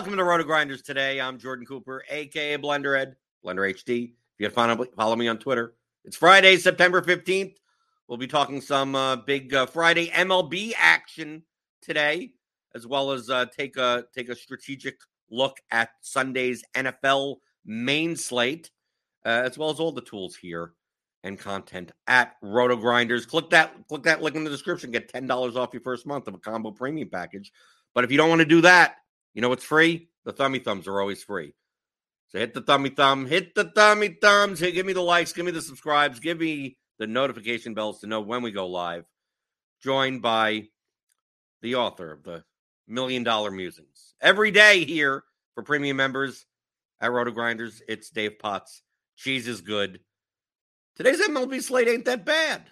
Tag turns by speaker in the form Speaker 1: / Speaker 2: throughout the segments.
Speaker 1: Welcome to RotoGrinders today. I'm Jordan Cooper, aka Blenderhead, Blender HD. If you follow me on Twitter, it's Friday, September 15th. We'll be talking some uh, big uh, Friday MLB action today, as well as uh, take a take a strategic look at Sunday's NFL main slate, uh, as well as all the tools here and content at RotoGrinders. Click that click that link in the description. Get ten dollars off your first month of a combo premium package. But if you don't want to do that, you know what's free? The thummy thumbs are always free. So hit the thummy thumb, hit the thummy thumbs. Hey, give me the likes, give me the subscribes, give me the notification bells to know when we go live. Joined by the author of the Million Dollar Musings every day here for premium members at RotoGrinders. It's Dave Potts. Cheese is good. Today's MLB slate ain't that bad.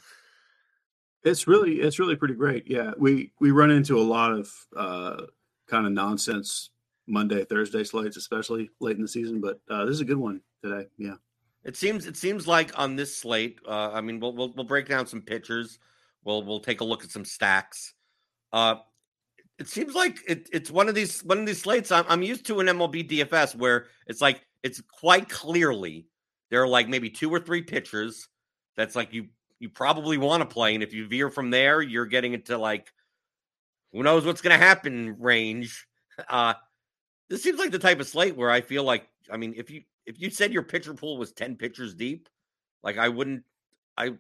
Speaker 2: It's really it's really pretty great. Yeah, we we run into a lot of uh, kind of nonsense Monday Thursday slates, especially late in the season. But uh, this is a good one today. Yeah,
Speaker 1: It seems it seems like on this slate, uh, I mean, we'll, we'll we'll break down some pitchers. We'll we'll take a look at some stacks. Uh, it seems like it, it's one of these one of these slates. I'm, I'm used to an MLB DFS where it's like it's quite clearly there are like maybe two or three pitchers that's like you you probably want to play, and if you veer from there, you're getting into like who knows what's going to happen range. Uh, this seems like the type of slate where I feel like I mean, if you if you said your pitcher pool was ten pitchers deep, like I wouldn't I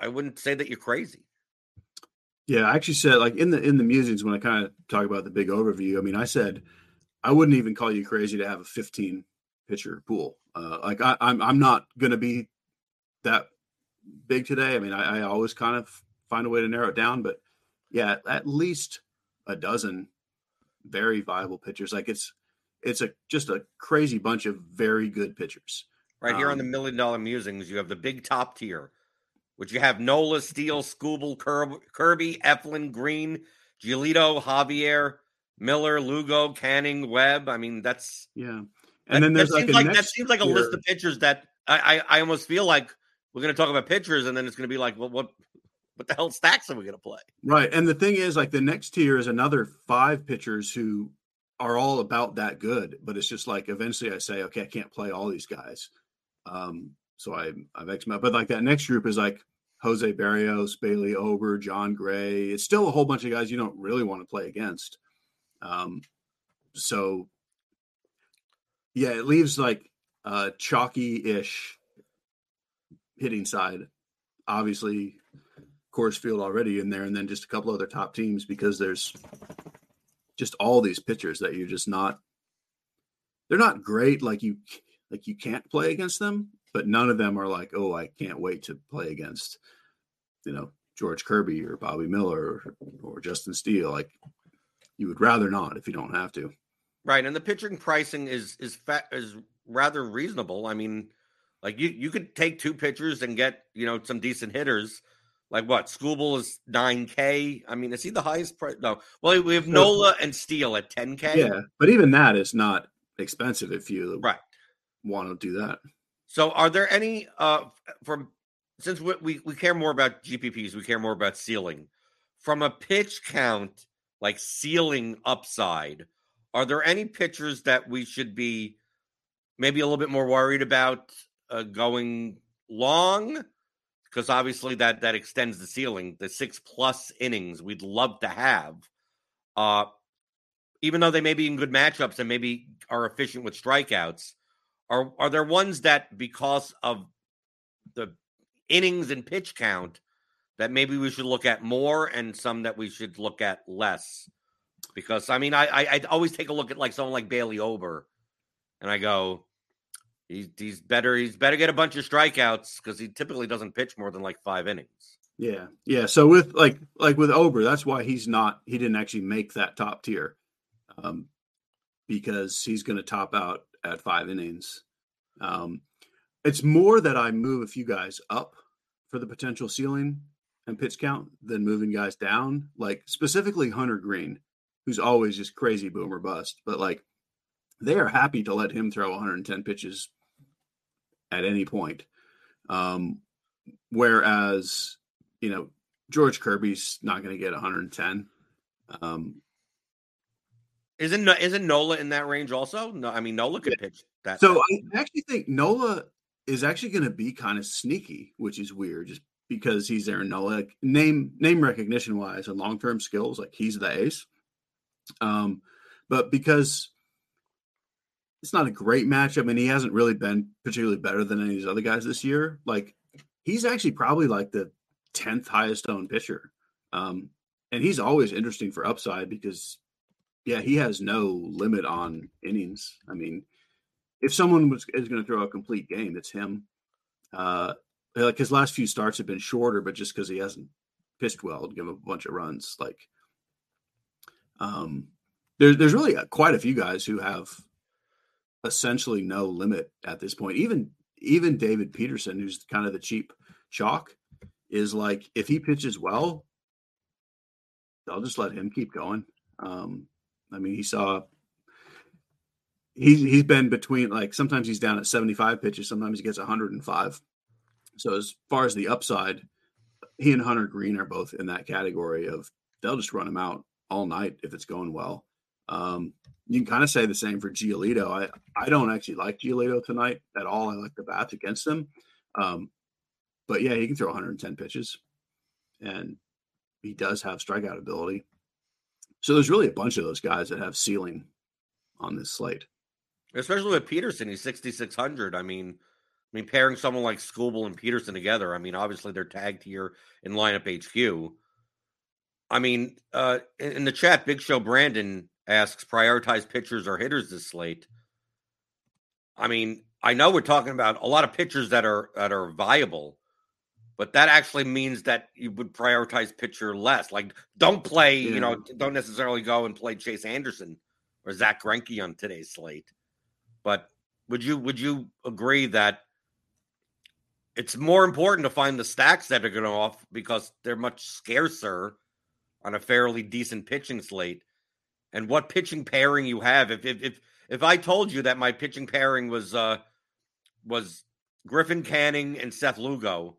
Speaker 1: I wouldn't say that you're crazy.
Speaker 2: yeah. I actually said like in the in the musings when I kind of talk about the big overview. I mean, I said I wouldn't even call you crazy to have a 15 pitcher pool. Uh, like I, I'm I'm not going to be that big today. I mean, I, I always kind of find a way to narrow it down, but yeah, at least a dozen very viable pitchers. Like it's it's a just a crazy bunch of very good pitchers.
Speaker 1: Right here on the
Speaker 2: Um,
Speaker 1: million dollar musings, you have the big top tier, which you have Nola, Steele, Skubal, Kirby, Eflin, Greene, Giolito, Javier, Miller, Lugo, Canning, Webb. I mean, that's
Speaker 2: yeah. And
Speaker 1: that,
Speaker 2: then there's
Speaker 1: that
Speaker 2: like,
Speaker 1: seems
Speaker 2: a
Speaker 1: like that seems like a
Speaker 2: tier.
Speaker 1: list of pitchers that I, I I almost feel like we're going to talk about pitchers, and then it's going to be like, well, what what the hell stacks are we going to play?
Speaker 2: Right. And the thing is, like the next tier is another five pitchers who are all about that good. But it's just like eventually I say, okay, I can't play all these guys. Um, so I I've X out. But like that next group is like Jose Berrios, Bailey Ober, Jon Gray. It's still a whole bunch of guys you don't really want to play against. Um, so yeah, it leaves like uh chalky-ish hitting side. Obviously, Coors Field already in there, and then just a couple other top teams because there's just all these pitchers that you're just not. They're not great, like you, like you can't play against them, but none of them are like, oh, I can't wait to play against, you know, George Kirby or Bobby Miller or, or Justin Steele. Like you would rather not if you don't have to.
Speaker 1: Right, and the pitching pricing is is fa- is rather reasonable. I mean, like you you could take two pitchers and get you know some decent hitters. Like what? Skubal is nine k. I mean, is he the highest price? No. Well, we have Nola and Steele at ten k.
Speaker 2: Yeah, but even that is not expensive if you
Speaker 1: Right.
Speaker 2: want to do that.
Speaker 1: So, are there any uh from since we, we we care more about GPPs, we care more about ceiling from a pitch count, like ceiling upside. Are there any pitchers that we should be maybe a little bit more worried about uh, going long? Because obviously that that extends the ceiling, the six plus innings we'd love to have. Uh, even though they may be in good matchups and maybe are efficient with strikeouts, are are there ones that because of the innings and pitch count that maybe we should look at more and some that we should look at less? Because I mean, I I I'd always take a look at like someone like Bailey Ober, and I go, he's he's better he's better get a bunch of strikeouts because he typically doesn't pitch more than like five innings.
Speaker 2: Yeah, yeah. So with like like with Ober, that's why he's not he didn't actually make that top tier, um, because he's going to top out at five innings. Um, it's more that I move a few guys up for the potential ceiling and pitch count than moving guys down. Like specifically Hunter Greene, who's always just crazy boomer bust, but like they are happy to let him throw 110 pitches at any point. Um, whereas you know, George Kirby's not going to get 110. Um,
Speaker 1: Isn't isn't Nola in that range also? No, I mean Nola could pitch that.
Speaker 2: so
Speaker 1: that-
Speaker 2: I actually think Nola is actually going to be kind of sneaky, which is weird, just because he's there. Nola like, name name recognition wise and long term skills, like he's the ace. Um, but because it's not a great matchup, I mean, he hasn't really been particularly better than any of these other guys this year. Like he's actually probably like the tenth highest owned pitcher. Um, and he's always interesting for upside because yeah, he has no limit on innings. I mean, if someone was is going to throw a complete game, it's him. Uh, like his last few starts have been shorter, but just because he hasn't pitched well, give him a bunch of runs. Like, um, there's there's really quite a few guys who have essentially no limit at this point. Even even David Peterson, who's kind of the cheap chalk, is like if he pitches well, they'll just let him keep going. Um, I mean, he saw he's he's been between like sometimes he's down at 75 pitches, sometimes he gets 105. So as far as the upside, he and Hunter Greene are both in that category of they'll just run him out all night if it's going well. Um, you can kind of say the same for Giolito. I I don't actually like Giolito tonight at all. I like the bats against him. Um, but yeah, he can throw 110 pitches, and he does have strikeout ability. So there's really a bunch of those guys that have ceiling on this slate.
Speaker 1: especially with Peterson, he's sixty six hundred. I mean, I mean, pairing someone like Skubal and Peterson together. I mean, obviously they're tagged here in lineup HQ. I mean, uh, in the chat, Big Show Brandon asks prioritize pitchers or hitters this slate. I mean, I know we're talking about a lot of pitchers that are that are viable, but that actually means that you would prioritize pitcher less. Like, don't play, you know, don't necessarily go and play Chase Anderson or Zach Greinke on today's slate. But would you would you agree that it's more important to find the stacks that are going to off because they're much scarcer on a fairly decent pitching slate and what pitching pairing you have. If if if if I told you that my pitching pairing was uh was Griffin Canning and Seth Lugo,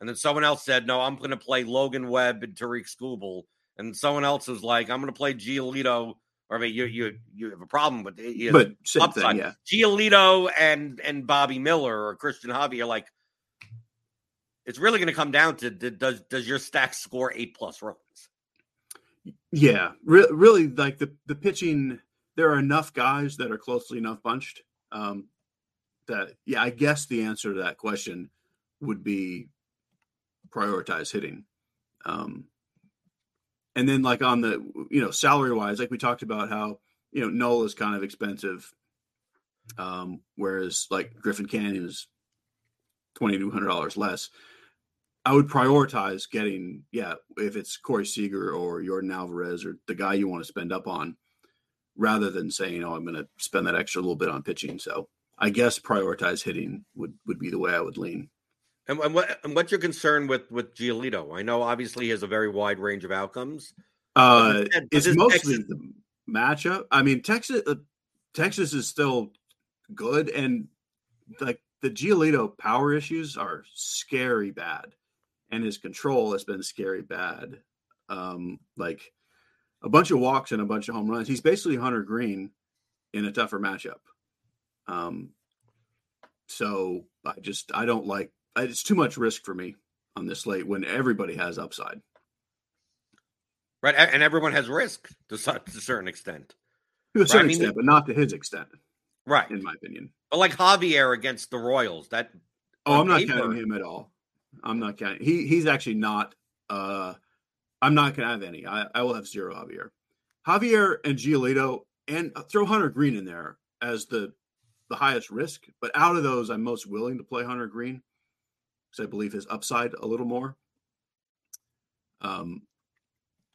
Speaker 1: and then someone else said, "No, I'm going to play Logan Webb and Tarik Skubal," and someone else was like, "I'm going to play Giolito." Or I mean, you you you have a problem with it,
Speaker 2: but same upside. thing, yeah.
Speaker 1: Giolito and and Bobby Miller or Cristian are like it's really going to come down to does does your stack score eight plus runs?
Speaker 2: Yeah, re- really, like the the pitching, there are enough guys that are closely enough bunched um, that yeah, I guess the answer to that question would be prioritize hitting. Um, and then like on the you know salary wise, like we talked about how you know Nola is kind of expensive, um, whereas like Griffin Canning is twenty two hundred dollars less. I would prioritize getting yeah if it's Corey Seager or Yordan Alvarez or the guy you want to spend up on, rather than saying oh I'm going to spend that extra little bit on pitching. So I guess prioritize hitting would would be the way I would lean.
Speaker 1: And, and what and what's your concern with with Giolito? I know obviously he has a very wide range of outcomes.
Speaker 2: Uh, it's mostly Texas... the matchup. I mean, Texas uh, Texas is still good, and like the Giolito power issues are scary bad, and his control has been scary bad. Um, like a bunch of walks and a bunch of home runs. He's basically Hunter Greene in a tougher matchup. Um, so I just I don't like it's too much risk for me on this slate when everybody has upside.
Speaker 1: Right, and everyone has risk to, to a certain extent.
Speaker 2: To a certain right? extent, I mean, but not to his extent.
Speaker 1: Right,
Speaker 2: in my opinion.
Speaker 1: But like Javier against the Royals, that
Speaker 2: oh, I'm not paper, counting him at all. I'm not counting. He he's actually not. uh I'm not going to have any. I, I will have zero Javier. Javier and Giolito, and throw Hunter Greene in there as the the highest risk. But out of those, I'm most willing to play Hunter Greene because I believe his upside a little more.
Speaker 1: Um,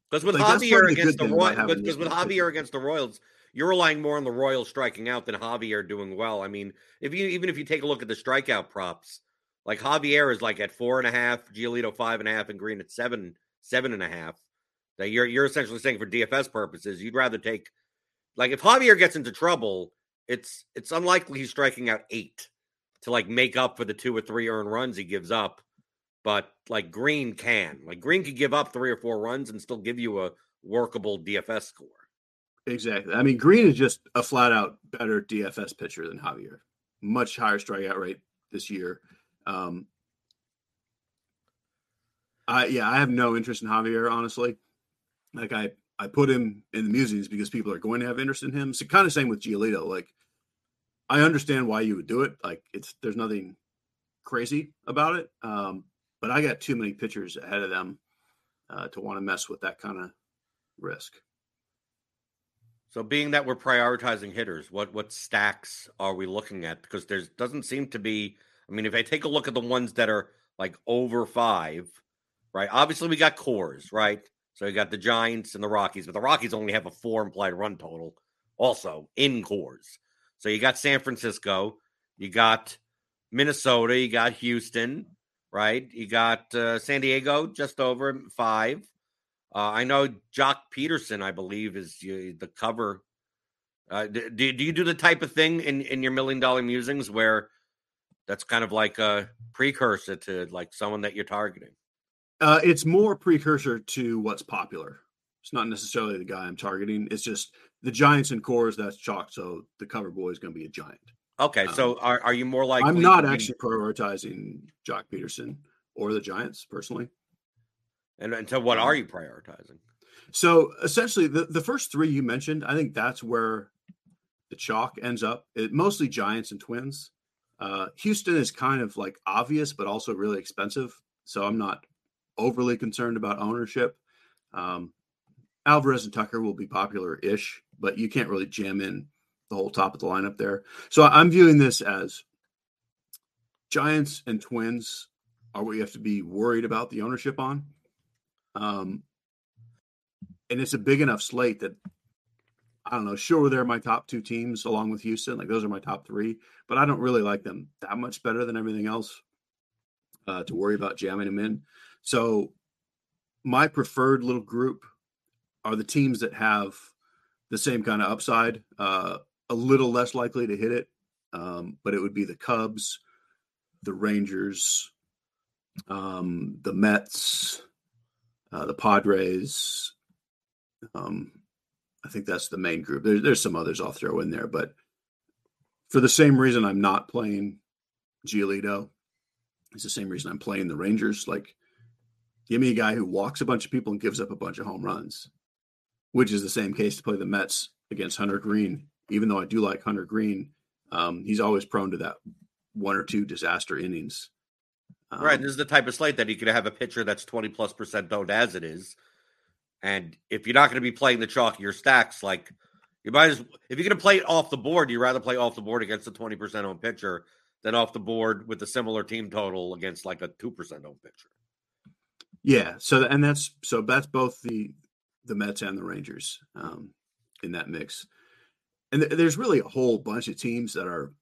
Speaker 1: because with Javier against the Royals, because with Javier against the Royals, you're relying more on the Royals striking out than Javier doing well. I mean, if you even if you take a look at the strikeout props, like Javier is like at four and a half, Giolito five and a half, and Greene at seven, seven and a half. That you're you're essentially saying for DFS purposes, you'd rather take like if Javier gets into trouble, it's it's unlikely he's striking out eight to like make up for the two or three earned runs he gives up. But like Greene can. Like Greene could give up three or four runs and still give you a workable DFS score.
Speaker 2: Exactly. I mean, Greene is just a flat out better DFS pitcher than Javier. Much higher strikeout rate this year. Um, I yeah, I have no interest in Javier, honestly. Like I I put him in the musings because people are going to have interest in him. So kind of same with Giolito. Like I understand why you would do it. Like it's there's nothing crazy about it. Um, but I got too many pitchers ahead of them uh, to want to mess with that kind of risk.
Speaker 1: So, being that we're prioritizing hitters, what what stacks are we looking at? Because there doesn't seem to be. I mean, if I take a look at the ones that are like over five, right? Obviously, we got Coors, right? So you got the Giants and the Rockies, but the Rockies only have a four implied run total, also in Coors. So you got San Francisco, you got Minnesota, you got Houston, right? You got uh, San Diego just over five. Uh, I know Joc Pederson, I believe, is the cover. Uh, do, do you do the type of thing in, in your million dollar musings where that's kind of like a precursor to like someone that you're targeting?
Speaker 2: Uh, it's more precursor to what's popular. It's not necessarily the guy I'm targeting. It's just the Giants and Coors. That's chalk. So the cover boy is going to be a Giant.
Speaker 1: Okay, um, so are, are you more like?
Speaker 2: I'm not actually prioritizing Joc Pederson or the Giants personally.
Speaker 1: And, and so, what are um, you prioritizing?
Speaker 2: So essentially, the, the first three you mentioned, I think that's where the chalk ends up. It, mostly Giants and Twins. Uh, Houston is kind of like obvious, but also really expensive. So I'm not overly concerned about ownership. Um, Alvarez and Tucker will be popular ish, but you can't really jam in the whole top of the lineup there. So I'm viewing this as Giants and Twins are what you have to be worried about the ownership on. Um, and it's a big enough slate that I don't know. Sure, they're my top two teams along with Houston. Like those are my top three, but I don't really like them that much better than everything else uh, to worry about jamming them in. So my preferred little group are the teams that have the same kind of upside, uh, a little less likely to hit it, um, but it would be the Cubs, the Rangers, um, the Mets, uh, the Padres. Um, I think that's the main group. There's there's some others I'll throw in there, but for the same reason I'm not playing Giolito, it's the same reason I'm playing the Rangers. Like, give me a guy who walks a bunch of people and gives up a bunch of home runs, which is the same case to play the Mets against Hunter Greene. Even though I do like Hunter Greene, um, he's always prone to that one or two disaster innings.
Speaker 1: Um, right. This is the type of slate that you could have a pitcher that's 20 plus percent owned as it is. And if you're not going to be playing the chalk, your stacks, like you might as if you're going to play it off the board, you'd rather play off the board against a 20% owned pitcher than off the board with a similar team total against like a 2% owned pitcher.
Speaker 2: Yeah. So, and that's so that's both the the Mets and the Rangers um, in that mix. And th- there's really a whole bunch of teams that are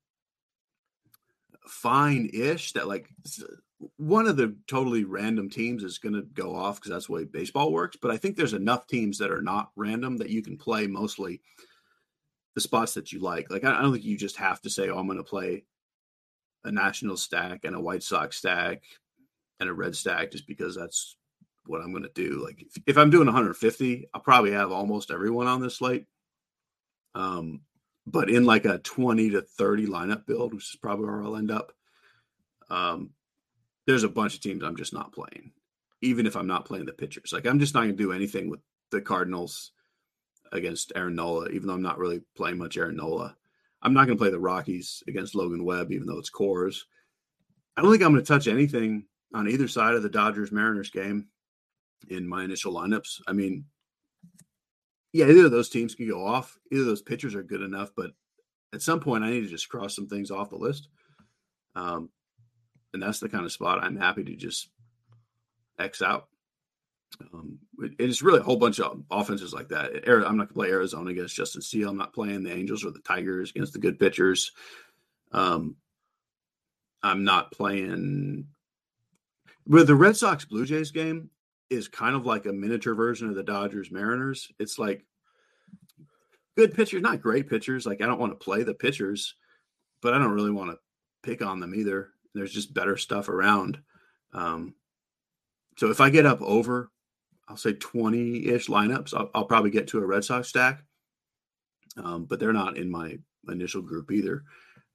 Speaker 2: fine ish that like one of the totally random teams is going to go off because that's the way baseball works. But I think there's enough teams that are not random that you can play mostly the spots that you like. Like I don't think you just have to say, "Oh, I'm going to play a national stack and a White Sox stack and a red stack," just because that's what I'm going to do. Like if, if I'm doing 150, I'll probably have almost everyone on this slate. Um, but in like a 20 to 30 lineup build, which is probably where I'll end up. Um, there's a bunch of teams I'm just not playing, even if I'm not playing the pitchers. Like I'm just not going to do anything with the Cardinals against Aaron Nola, even though I'm not really playing much Aaron Nola. I'm not going to play the Rockies against Logan Webb, even though it's Coors. I don't think I'm going to touch anything on either side of the Dodgers Mariners game in my initial lineups. I mean, yeah, either of those teams can go off. Either of those pitchers are good enough, but at some point, I need to just cross some things off the list. Um, and that's the kind of spot I'm happy to just X out. Um, it's really a whole bunch of offenses like that. I'm not going to play Arizona against Justin Steele. I'm not playing the Angels or the Tigers against the good pitchers. Um, I'm not playing. With the Red Sox Blue Jays game is kind of like a miniature version of the Dodgers Mariners. It's like good pitchers, not great pitchers. Like I don't want to play the pitchers, but I don't really want to pick on them either. There's just better stuff around. Um, so if I get up over, I'll say 20 ish lineups, I'll, I'll, probably get to a Red Sox stack. Um, but they're not in my initial group either.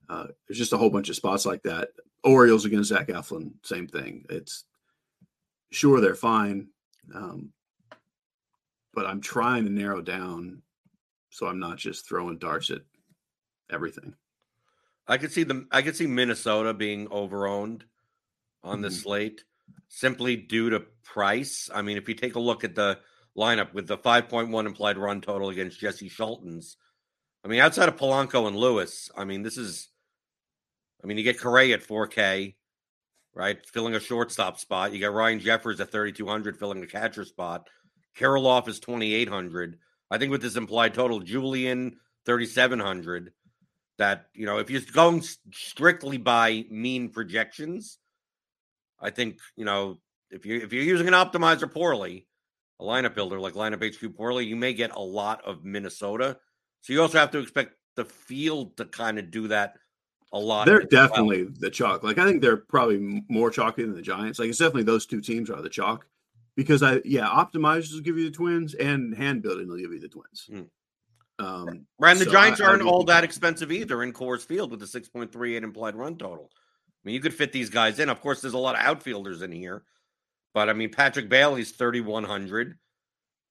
Speaker 2: Uh, there's just a whole bunch of spots like that. Orioles against Zach Eflin, same thing. It's sure they're fine, um, but I'm trying to narrow down so I'm not just throwing darts at everything.
Speaker 1: I could see them. I could see Minnesota being overowned on the mm-hmm. slate simply due to price. I mean, if you take a look at the lineup with the 5.1 implied run total against Jesse Scholtens, I mean, outside of Polanco and Lewis, I mean, this is. I mean, you get Correa at 4K, right, filling a shortstop spot. You got Ryan Jeffers at 3,200, filling a catcher spot. Kirilloff is 2,800. I think with this implied total, Julien 3,700 that you know if you're going strictly by mean projections i think you know if you if you're using an optimizer poorly a lineup builder like lineup hq poorly you may get a lot of minnesota so you also have to expect the field to kind of do that a lot
Speaker 2: they're definitely well. the chalk like i think they're probably more chalky than the giants like it's definitely those two teams are the chalk because i yeah optimizers will give you the twins and hand building will give you the twins mm.
Speaker 1: Um, and the so Giants I, aren't I all that expensive either in Coors Field with the 6.38 implied run total. I mean, you could fit these guys in. Of course, there's a lot of outfielders in here, but I mean, Patrick Bailey's 3,100,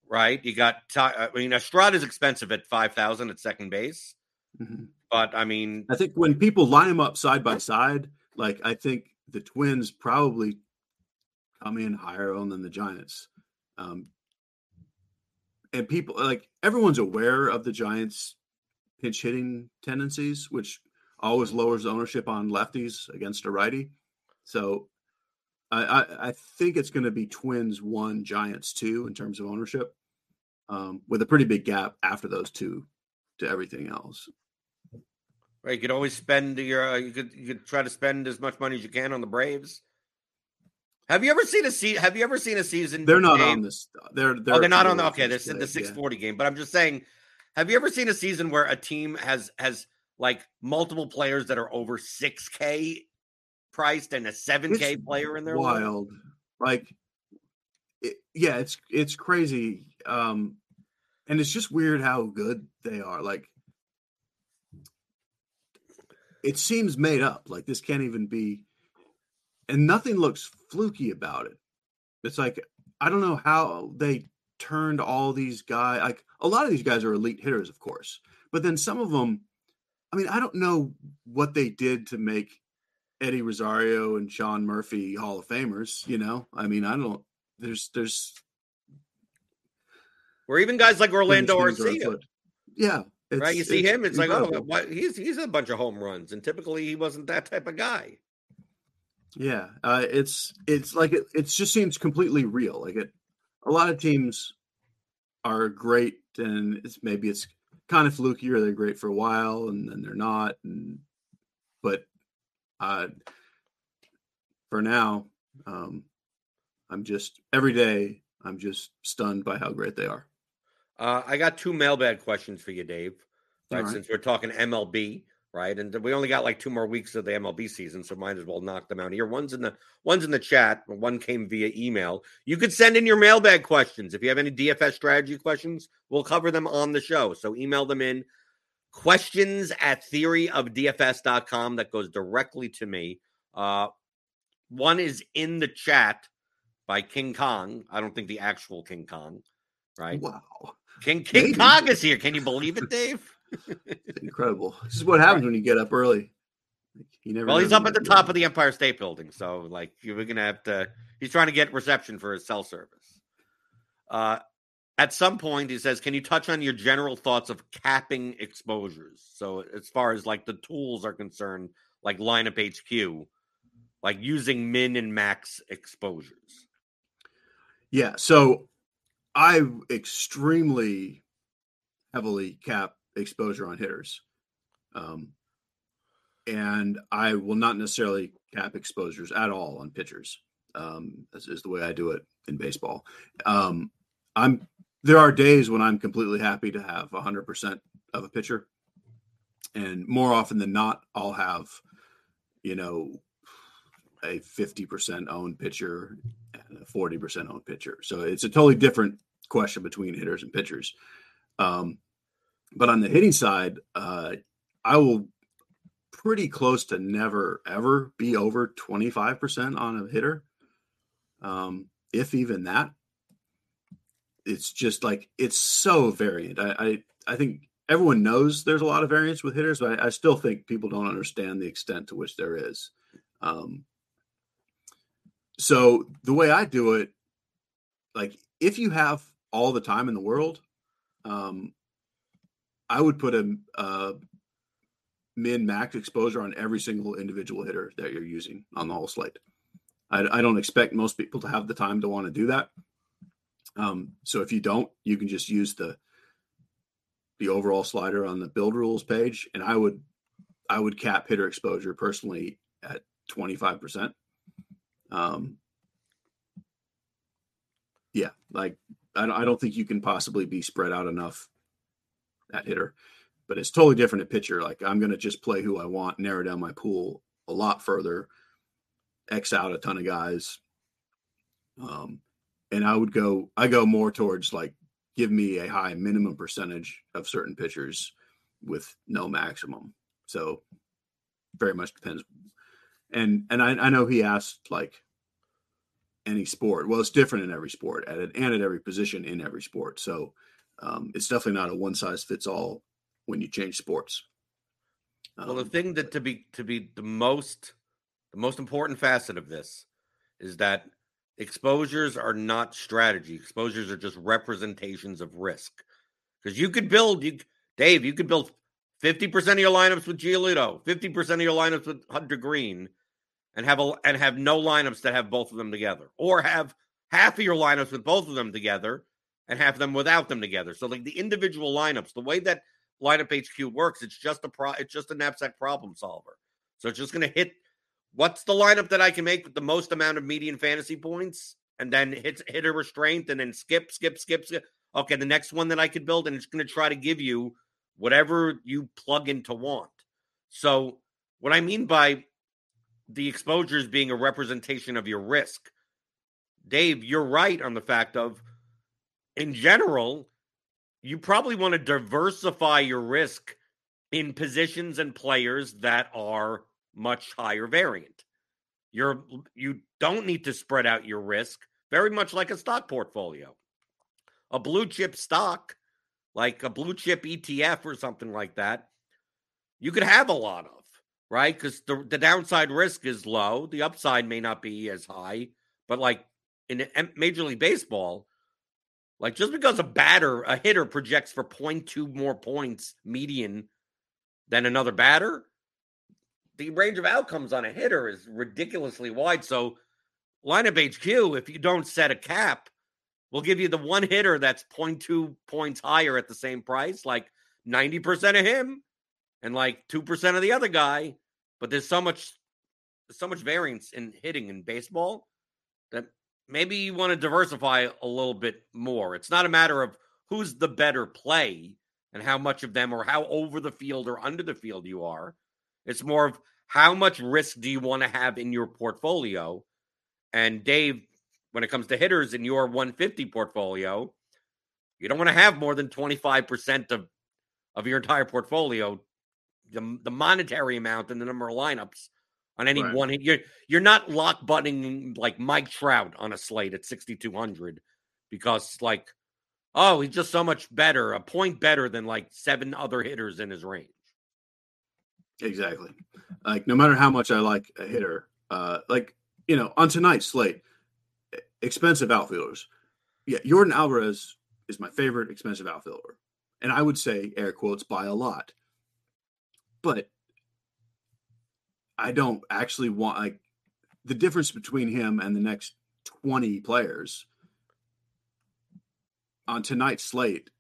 Speaker 1: right? You got, I mean, Estrada is expensive at 5,000 at second base, mm-hmm. but I mean,
Speaker 2: I think when people line them up side by side, like I think the Twins probably come in higher on than the Giants. Um, and people like everyone's aware of the Giants' pinch hitting tendencies, which always lowers ownership on lefties against a righty. So I, I, I think it's going to be Twins one, Giants two in terms of ownership, um, with a pretty big gap after those two to everything else.
Speaker 1: Right, you could always spend your uh, you could you could try to spend as much money as you can on the Braves. Have you ever seen a se- Have you ever seen a season?
Speaker 2: They're not game? on this. They're, they're
Speaker 1: oh, they're not on the. Okay, they're in the six forty yeah. game. But I'm just saying, Have you ever seen a season where a team has has like multiple players that are over 6k priced and a 7k player in their league?
Speaker 2: wild. Like, it, yeah, it's it's crazy, um, and it's just weird how good they are. Like, it seems made up. Like this can't even be, and nothing looks fluky about it. It's like I don't know how they turned all these guys. Like a lot of these guys are elite hitters, of course, but then some of them. I mean, I don't know what they did to make Eddie Rosario and Sean Murphy Hall of Famers. You know, I mean, I don't. There's there's
Speaker 1: Or even guys like Orlando Arcia.
Speaker 2: Yeah,
Speaker 1: right? You see him, it's like, oh, what? he's he's a bunch of home runs, and typically he wasn't that type of guy.
Speaker 2: Yeah, uh, it's it's like it, it just seems completely real. Like it, a lot of teams are great, and it's maybe it's kind of fluky, or they're great for a while, and then they're not. And but uh, for now, um, I'm just every day I'm just stunned by how great they are.
Speaker 1: Uh, I got two mailbag questions for you, Dave. Right,
Speaker 2: right.
Speaker 1: since we're talking MLB, right, and we only got like two more weeks of the MLB season, so might as well knock them out here. One's in the one's in the chat. One came via email. You could send in your mailbag questions if you have any DFS strategy questions. We'll cover them on the show. So email them in. Questions at theoryofdfs.com. That goes directly to me. Uh, one is in the chat by King Kong. I don't think the actual King Kong, right?
Speaker 2: Wow,
Speaker 1: King King
Speaker 2: Maybe.
Speaker 1: Kong is here. Can you believe it, Dave?
Speaker 2: It's incredible. This is what happens when you get up early. You never.
Speaker 1: Well, he's up at the top of the Empire State Building, so like you're gonna have to. He's trying to get reception for his cell service. Uh, at some point, he says, "Can you touch on your general thoughts of capping exposures?" So, as far as like the tools are concerned, like lineup HQ, like using min and max exposures.
Speaker 2: Yeah, so I extremely heavily cap exposure on hitters. Um, and I will not necessarily cap exposures at all on pitchers. Um, this is the way I do it in baseball. Um, I'm there are days when I'm completely happy to have 100% of a pitcher, and more often than not, I'll have, you know, a 50% owned pitcher and a 40% owned pitcher. So it's a totally different question between hitters and pitchers. Um, but on the hitting side, uh, I will pretty close to never ever be over 25% on a hitter. Um, if even that. It's just like it's so variant. I, I I think everyone knows there's a lot of variance with hitters, but I, I still think people don't understand the extent to which there is. Um, so the way I do it, like if you have all the time in the world, um, I would put a, a min max exposure on every single individual hitter that you're using on the whole slate. I, I don't expect most people to have the time to want to do that. Um, so if you don't, you can just use the the overall slider on the build rules page, and I would I would cap hitter exposure personally at twenty five percent. Um, yeah, like I don't, I don't think you can possibly be spread out enough at hitter, but it's totally different at pitcher. Like I'm going to just play who I want, narrow down my pool a lot further, X out a ton of guys. Um, and I would go, I go more towards like give me a high minimum percentage of certain pitchers with no maximum. So very much depends. And and I, I know he asked like any sport. Well, it's different in every sport at it and at every position in every sport. So um, it's definitely not a one size fits all when you change sports.
Speaker 1: Well, the
Speaker 2: Um,
Speaker 1: thing that to be to be the most the most important facet of this is that exposures are not strategy. Exposures are just representations of risk. Because you could build you Dave, you could build 50% of your lineups with Giolito, 50% of your lineups with Hunter Greene, and have a and have no lineups that have both of them together. Or have half of your lineups with both of them together and have them without them together. So like the individual lineups, the way that lineup HQ works, it's just a pro it's just a knapsack problem solver. So it's just gonna hit what's the lineup that I can make with the most amount of median fantasy points, and then hit hit a restraint, and then skip, skip, skip, skip. okay, the next one that I could build, and it's going to try to give you whatever you plug into want. So, what I mean by the exposures being a representation of your risk, Dave, you're right on the fact of, in general, you probably want to diversify your risk in positions and players that are much higher variant. You're you don't need to spread out your risk very much like a stock portfolio. A blue chip stock, like a blue chip ETF or something like that, you could have a lot of, right? Because the, the downside risk is low. The upside may not be as high, but like in Major League Baseball, like just because a batter, a hitter projects for 0.2 more points median than another batter, the range of outcomes on a hitter is ridiculously wide. So, lineup HQ, if you don't set a cap, will give you the one hitter that's 0.2 points higher at the same price, like 90% of him and like 2% of the other guy. But there's so much so much variance in hitting in baseball that maybe you want to diversify a little bit more. It's not a matter of who's the better play and how much of them or how over the field or under the field you are. It's more of how much risk do you want to have in your portfolio? And Dave, when it comes to hitters in your 150 portfolio, you don't want to have more than 25% of, of your entire portfolio, the, the monetary amount and the number of lineups on any right. one. You're you're not lock buttoning like Mike Trout on a slate at 6200 because like oh he's just so much better, a point better than like seven other hitters in his range.
Speaker 2: Exactly. Like no matter how much I like a hitter, uh, like you know on tonight's slate, expensive outfielders. Yeah, Yordan Alvarez is my favorite expensive outfielder, and I would say air quotes by a lot. But I don't actually want like the difference between him and the next 20 players on tonight's slate,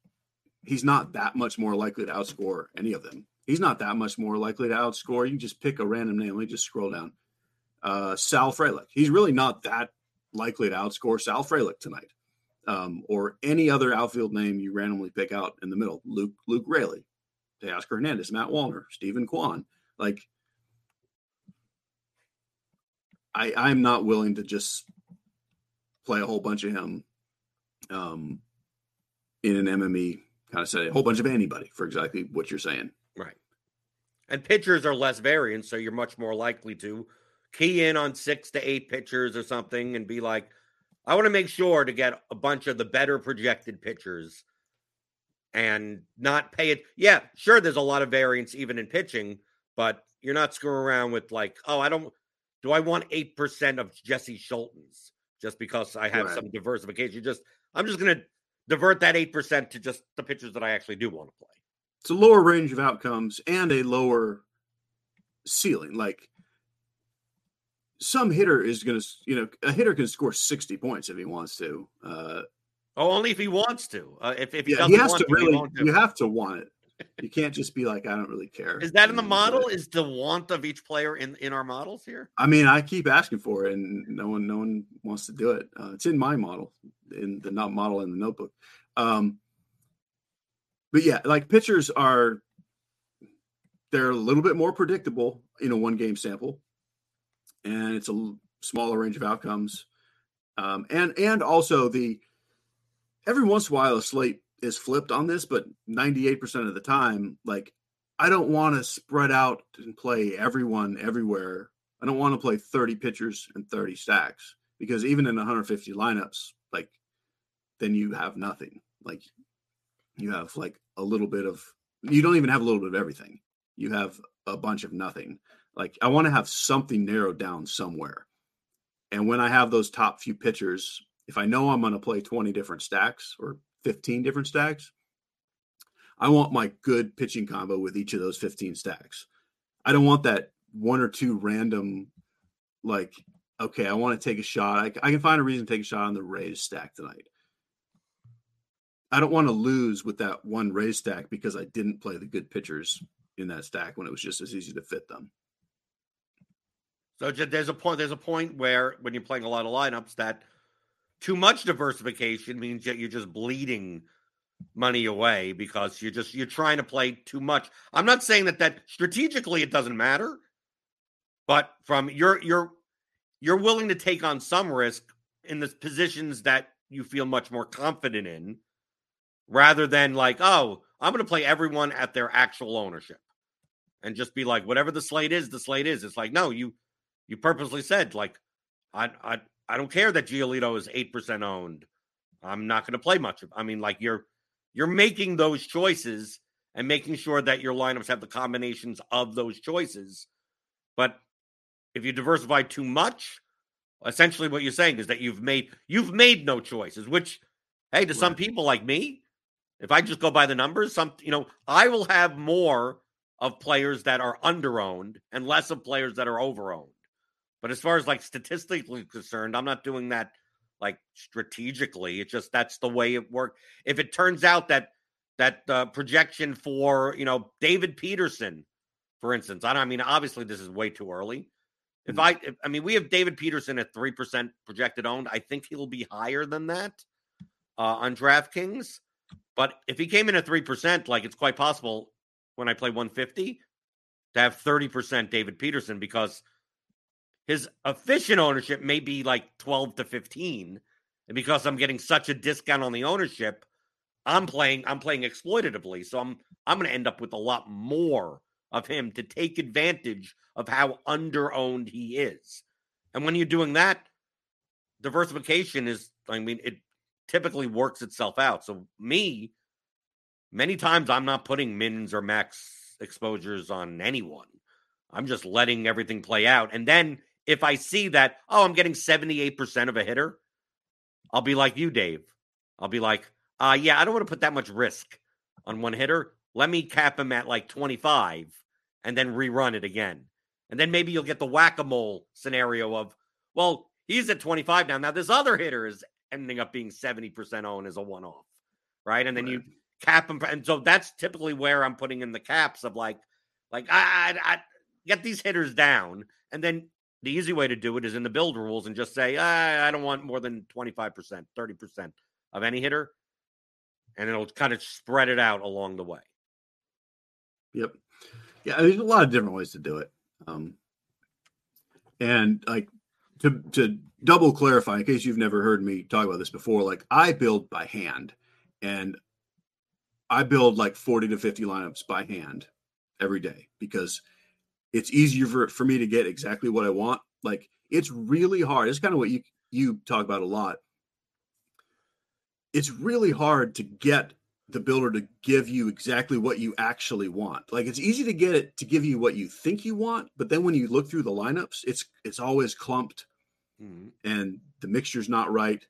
Speaker 2: he's not that much more likely to outscore any of them. He's not that much more likely to outscore. You can just pick a random name. Let me just scroll down. Uh, Sal Frelick. He's really not that likely to outscore Sal Frelick tonight, um, or any other outfield name you randomly pick out in the middle. Luke Luke Raley, Teoscar Hernandez, Matt Wallner, Steven Kwan. Like I, I'm not willing to just play a whole bunch of him um, in an MME kind of setting, a whole bunch of anybody for exactly what you're saying.
Speaker 1: Right. And pitchers are less variant, so you're much more likely to key in on six to eight pitchers or something and be like, I want to make sure to get a bunch of the better projected pitchers and not pay it. Yeah, sure, there's a lot of variance even in pitching, but you're not screwing around with like, oh, I don't do I want 8% of Jesse Scholtens just because I have right. some diversification? Just I'm just going to divert that 8% to just the pitchers that I actually do want to play.
Speaker 2: It's a lower range of outcomes and a lower ceiling. Like some hitter is going to, you know, a hitter can score 60 points if he wants to. Uh,
Speaker 1: oh, only if he wants to. Uh, if, if he
Speaker 2: yeah,
Speaker 1: doesn't
Speaker 2: he has
Speaker 1: want to,
Speaker 2: really, to. you have to want it you can't just be like, I don't really care.
Speaker 1: Is that in the model? Is the want of each player in in our models here?
Speaker 2: I mean, I keep asking for it, and no one no one wants to do it. Uh, it's in my model, in the not model in the notebook. Um, but yeah, like pitchers are they're a little bit more predictable in a one game sample, and it's a smaller range of outcomes. Um, and and also the every once in a while a slate is flipped on this, but 98% of the time, like I don't want to spread out and play everyone everywhere. I don't want to play 30 pitchers and 30 stacks because even in 150 lineups, like then you have nothing. Like you have like a little bit of you don't even have a little bit of everything. You have a bunch of nothing. Like I want to have something narrowed down somewhere. And when I have those top few pitchers, if I know I'm going to play 20 different stacks or 15 different stacks. I want my good pitching combo with each of those 15 stacks. I don't want that one or two random, like, okay, I want to take a shot. I, I can find a reason to take a shot on the Rays stack tonight. I don't want to lose with that one Rays stack because I didn't play the good pitchers in that stack when it was just as easy to fit them.
Speaker 1: So there's a point. There's a point where when you're playing a lot of lineups that too much diversification means that you're just bleeding money away because you're just you're trying to play too much. I'm not saying that that strategically it doesn't matter, but from you're you're you're willing to take on some risk in the positions that you feel much more confident in rather than like, oh, I'm going to play everyone at their actual ownership and just be like, whatever the slate is, the slate is. It's like, no, you you purposely said like, I I I don't care that Giolito is eight percent owned. I'm not going to play much of. I mean, like you're you're making those choices and making sure that your lineups have the combinations of those choices. But if you diversify too much, essentially what you're saying is that you've made you've made no choices, which hey, to right. some people like me, if I just go by the numbers, some you know, I will have more of players that are underowned and less of players that are overowned. But as far as like statistically concerned, I'm not doing that like strategically. It's just that's the way it worked. If it turns out that that uh, projection for you know David Peterson, for instance, I don't. I mean, obviously this is way too early. If mm-hmm. I, if, I mean, we have David Peterson at three percent projected owned. I think he'll be higher than that uh, on DraftKings. But if he came in at three percent, like it's quite possible when I play 150 to have 30% David Peterson because his efficient ownership may be like 12 to 15. And because I'm getting such a discount on the ownership, I'm playing I'm playing exploitatively. So I'm I'm going to end up with a lot more of him to take advantage of how underowned he is. And when you're doing that, diversification is I mean it typically works itself out. So me many times I'm not putting mins or max exposures on anyone. I'm just letting everything play out. And then if I see that, oh, I'm getting 78% of a hitter, I'll be like you, Dave. I'll be like, uh, yeah, I don't want to put that much risk on one hitter. Let me cap him at like 25 and then rerun it again. And then maybe you'll get the whack a mole scenario of, well, he's at 25 now. Now, this other hitter is ending up being 70% owned as a one off. Right. And then right. you cap him. And so that's typically where I'm putting in the caps of like, like, I, I, I get these hitters down. And then the easy way to do it is in the build rules and just say, I, I don't want more than 25%, 30% of any hitter. And it'll kind of spread it out along the way.
Speaker 2: Yep. Yeah, there's a lot of different ways to do it. Um, and like to to double clarify, in case you've never heard me talk about this before, like I build by hand, and I build like 40 to 50 lineups by hand every day because it's easier for, for me to get exactly what I want. Like it's really hard. It's kind of what you you talk about a lot. It's really hard to get the builder to give you exactly what you actually want. Like it's easy to get it to give you what you think you want, but then when you look through the lineups, it's it's always clumped mm-hmm. and the mixture's not right.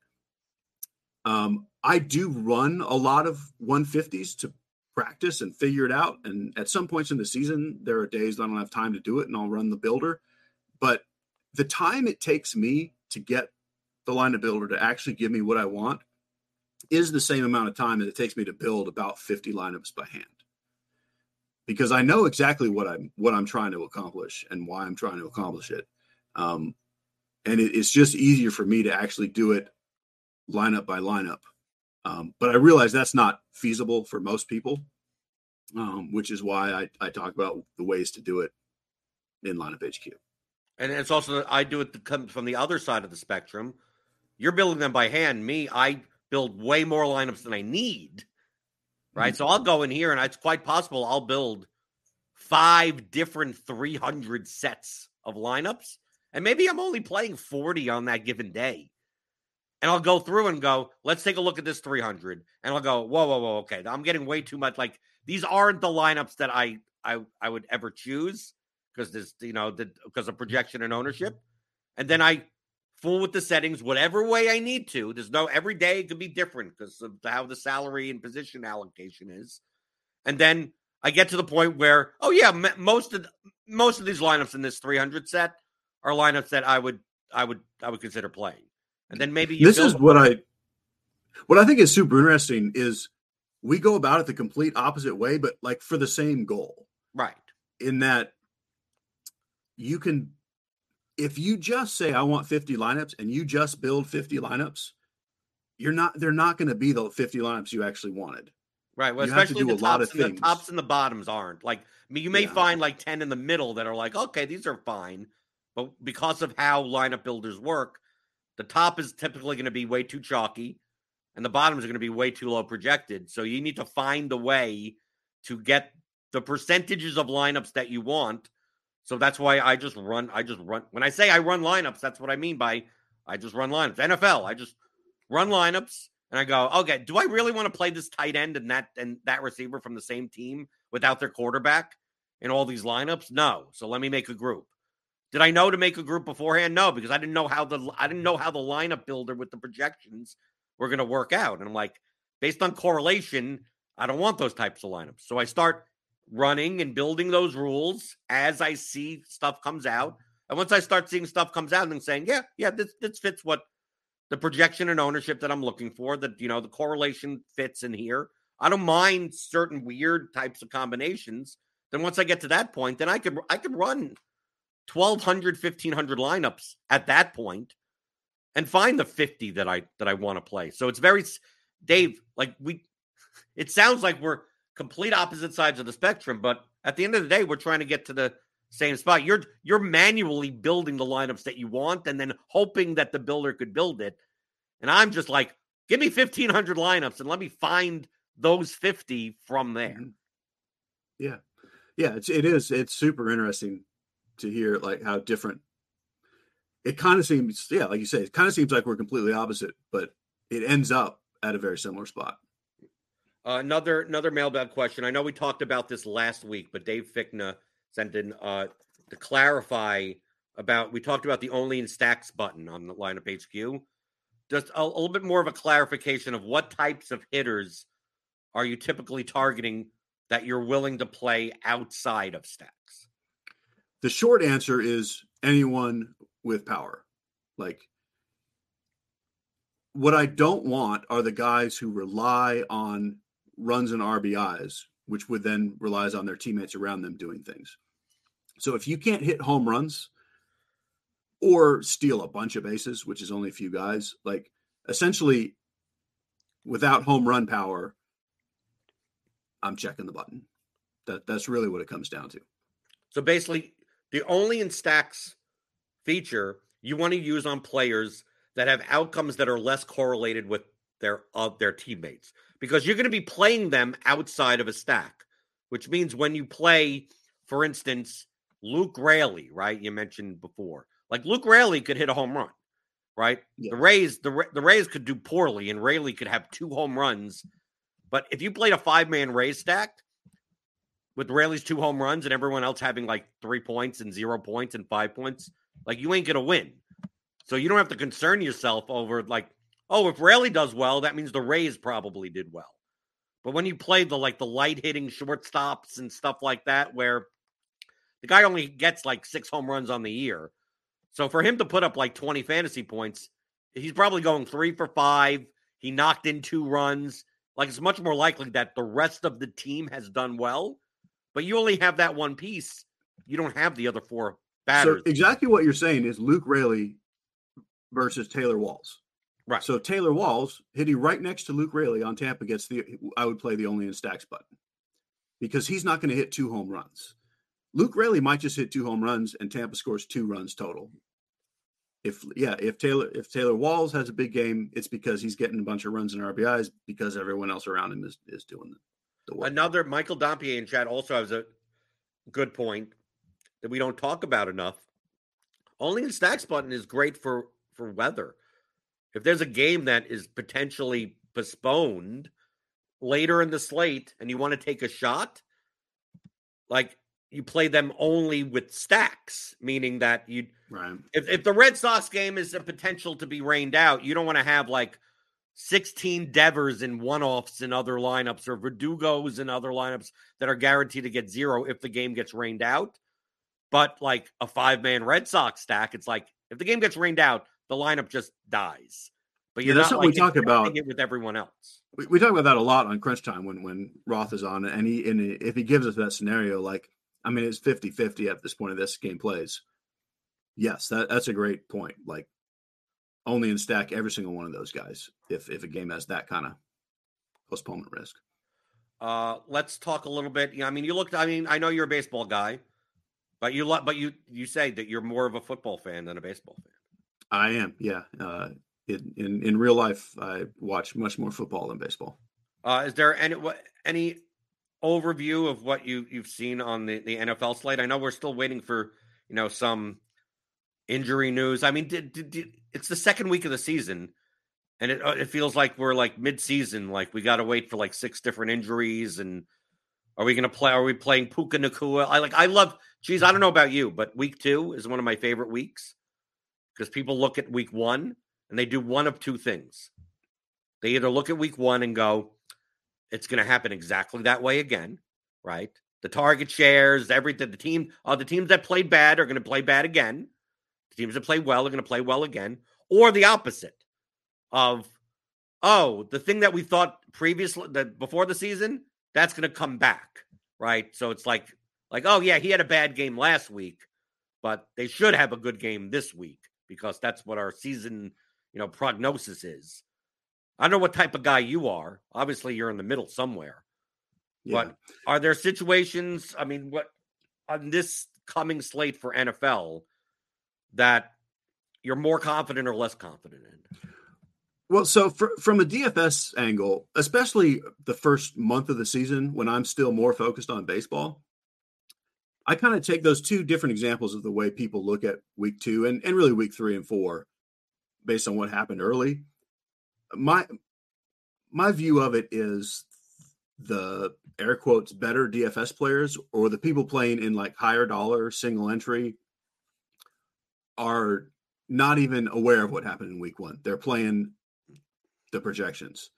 Speaker 2: Um, I do run a lot of 150s to practice and figure it out. And at some points in the season, there are days I don't have time to do it and I'll run the builder. But the time it takes me to get the line of builder to actually give me what I want is the same amount of time that it takes me to build about 50 lineups by hand. Because I know exactly what I'm what I'm trying to accomplish and why I'm trying to accomplish it. Um, and it, it's just easier for me to actually do it lineup by lineup um, but I realize that's not feasible for most people, um, which is why I, I talk about the ways to do it in LineupHQ.
Speaker 1: And it's also I do it come from the other side of the spectrum. You're building them by hand. Me, I build way more lineups than I need. Right. Mm-hmm. So I'll go in here and it's quite possible I'll build five different 300 sets of lineups. And maybe I'm only playing 40 on that given day and I'll go through and go, let's take a look at this 300. And I'll go, whoa, whoa, whoa, okay, I'm getting way too much. Like these aren't the lineups that I I I would ever choose because there's you know because of projection and ownership. Mm-hmm. And then I fool with the settings whatever way I need to. There's no every day it could be different because of how the salary and position allocation is. And then I get to the point where, oh yeah, most of most of these lineups in this 300 set are lineups that I would I would I would consider playing and then maybe
Speaker 2: this is what I what I think is super interesting is we go about it the complete opposite way, but like for the same goal,
Speaker 1: right?
Speaker 2: In that you can, if you just say I want 50 lineups and you just build 50 lineups, you're not they're not going to be the 50 lineups you actually wanted
Speaker 1: Right. Well,
Speaker 2: You have to
Speaker 1: especially
Speaker 2: do
Speaker 1: the
Speaker 2: a lot
Speaker 1: tops, the tops and the bottoms aren't. Like, I mean, you may
Speaker 2: Yeah.
Speaker 1: find like 10 in the middle that are like, okay, these are fine. But because of how lineup builders work, the top is typically going to be way too chalky and the bottoms are going to be way too low projected. So you need to find a way to get the percentages of lineups that you want. So that's why I just run, I just run. When I say I run lineups, that's what I mean by I just run lineups. NFL, I just run lineups and I go, okay, do I really want to play this tight end and that and that receiver from the same team without their quarterback in all these lineups? No. So let me make a group. Did I know to make a group beforehand? No, because I didn't know how the I didn't know how the lineup builder with the projections were going to work out. And I'm like, based on correlation, I don't want those types of lineups. So I start running and building those rules as I see stuff comes out. And once I start seeing stuff comes out and saying, yeah, yeah, this this fits what the projection and ownership that I'm looking for, that you know, the correlation fits in here. I don't mind certain weird types of combinations. Then once I get to that point, then I could I could run 1200 1500 lineups at that point and find the 50 that I that I want to play. So it's very Dave, like we it sounds like we're complete opposite sides of the spectrum, but at the end of the day, we're trying to get to the same spot. You're you're manually building the lineups that you want and then hoping that the builder could build it. And I'm just like, give me 1500 lineups and let me find those 50 from there.
Speaker 2: Mhm. Yeah, yeah, it's it is it's super interesting to hear like how different. It kind of seems, yeah, like you say, it kind of seems like we're completely opposite, but it ends up at a very similar spot.
Speaker 1: Uh, another another mailbag question. I know we talked about this last week, but Dave Fickna sent in uh, to clarify about. We talked about the only in stacks button on the LineupHQ. Just a, a little bit more of a clarification of what types of hitters are you typically targeting that you're willing to play outside of stacks.
Speaker 2: The short answer is anyone with power. Like what I don't want are the guys who rely on runs and RBIs, which would then relies on their teammates around them doing things. So if you can't hit home runs or steal a bunch of bases, which is only a few guys, like essentially without home run power, I'm checking the button. That that's really what it comes down to.
Speaker 1: So basically, the only in stacks feature you want to use on players that have outcomes that are less correlated with their of their teammates because you're going to be playing them outside of a stack, which means when you play, for instance, Luke Raley, right? You mentioned before, like Luke Raley could hit a home run, right?
Speaker 2: Yeah.
Speaker 1: The Rays, the the Rays could do poorly, and Raley could have two home runs. But if you played a five man Rays stack with Raley's two home runs and everyone else having like three points and zero points and five points, like you ain't gonna win. So you don't have to concern yourself over like, oh, if Raley does well, that means the Rays probably did well. But when you play the like the light hitting shortstops and stuff like that, where the guy only gets like six home runs on the year. So for him to put up like 20 fantasy points, he's probably going three for five. He knocked in two runs. Like it's much more likely that the rest of the team has done well, but you only have that one piece. You don't have the other four batters.
Speaker 2: So exactly what you're saying is Luke Raley versus Taylor Walls.
Speaker 1: right.
Speaker 2: So Taylor Walls hitting right next to Luke Raley on Tampa gets the I would play the only in stacks button because he's not going to hit two home runs. Luke Raley might just hit two home runs and Tampa scores two runs total. If yeah, if Taylor if Taylor Walls has a big game, it's because he's getting a bunch of runs and RBIs because everyone else around him is is doing the, the work.
Speaker 1: Another Michael Dompier in chat also has a good point that we don't talk about enough. Only in stacks button is great for for weather. If there's a game that is potentially postponed later in the slate and you want to take a shot, like you play them only with stacks, meaning that you
Speaker 2: right.
Speaker 1: if, if the Red Sox game is a potential to be rained out, you don't want to have like 16 Devers in one offs in other lineups or Verdugos in other lineups that are guaranteed to get zero if the game gets rained out. But like a five man Red Sox stack, it's like if the game gets rained out, the lineup just dies. But
Speaker 2: Yeah, that's something
Speaker 1: like
Speaker 2: we talk about.
Speaker 1: it with everyone else.
Speaker 2: we, we talk about that a lot on crunch time when when roth is on and he and if he gives us that scenario like i mean it's 50 50 at this point of this game plays yes that, that's a great point like only in stack every single one of those guys if if a game has that kind of postponement risk
Speaker 1: Uh, let's talk a little bit. Yeah, I mean, you looked. I mean, I know you're a baseball guy, but you but you you say that you're more of a football fan than a baseball fan.
Speaker 2: I am. Yeah. Uh, in, in in real life, I watch much more football than baseball.
Speaker 1: Uh, is there any what any overview of what you you've seen on the the NFL slate? I know we're still waiting for you know some injury news. I mean, did, did, did, it's the second week of the season, and it uh, it feels like we're like mid season. Like we got to wait for like six different injuries, and are we going to play? Are we playing Puka Nacua? I like. I love. Geez, I don't know about you, but week two is one of my favorite weeks because people look at week one and they do one of two things. They either look at week one and go, it's going to happen exactly that way again, right? The target shares, everything. The team, uh, the teams that played bad are going to play bad again. The teams that play well are going to play well again, or the opposite of, oh, the thing that we thought previously that before the season, that's going to come back, right? So it's like, like, oh yeah, he had a bad game last week, but they should have a good game this week because that's what our season, you know, prognosis is. I don't know what type of guy you are. Obviously, you're in the middle somewhere. Yeah. But are there situations? I mean, what on this coming slate for NFL that you're more confident or less confident in?
Speaker 2: Well, so for, from a DFS angle, especially the first month of the season when I'm still more focused on baseball, I kind of take those two different examples of the way people look at week two and, and really week three and four based on what happened early. My my view of it is the air quotes better DFS players or the people playing in like higher dollar single entry are not even aware of what happened in week one. They're playing the projections.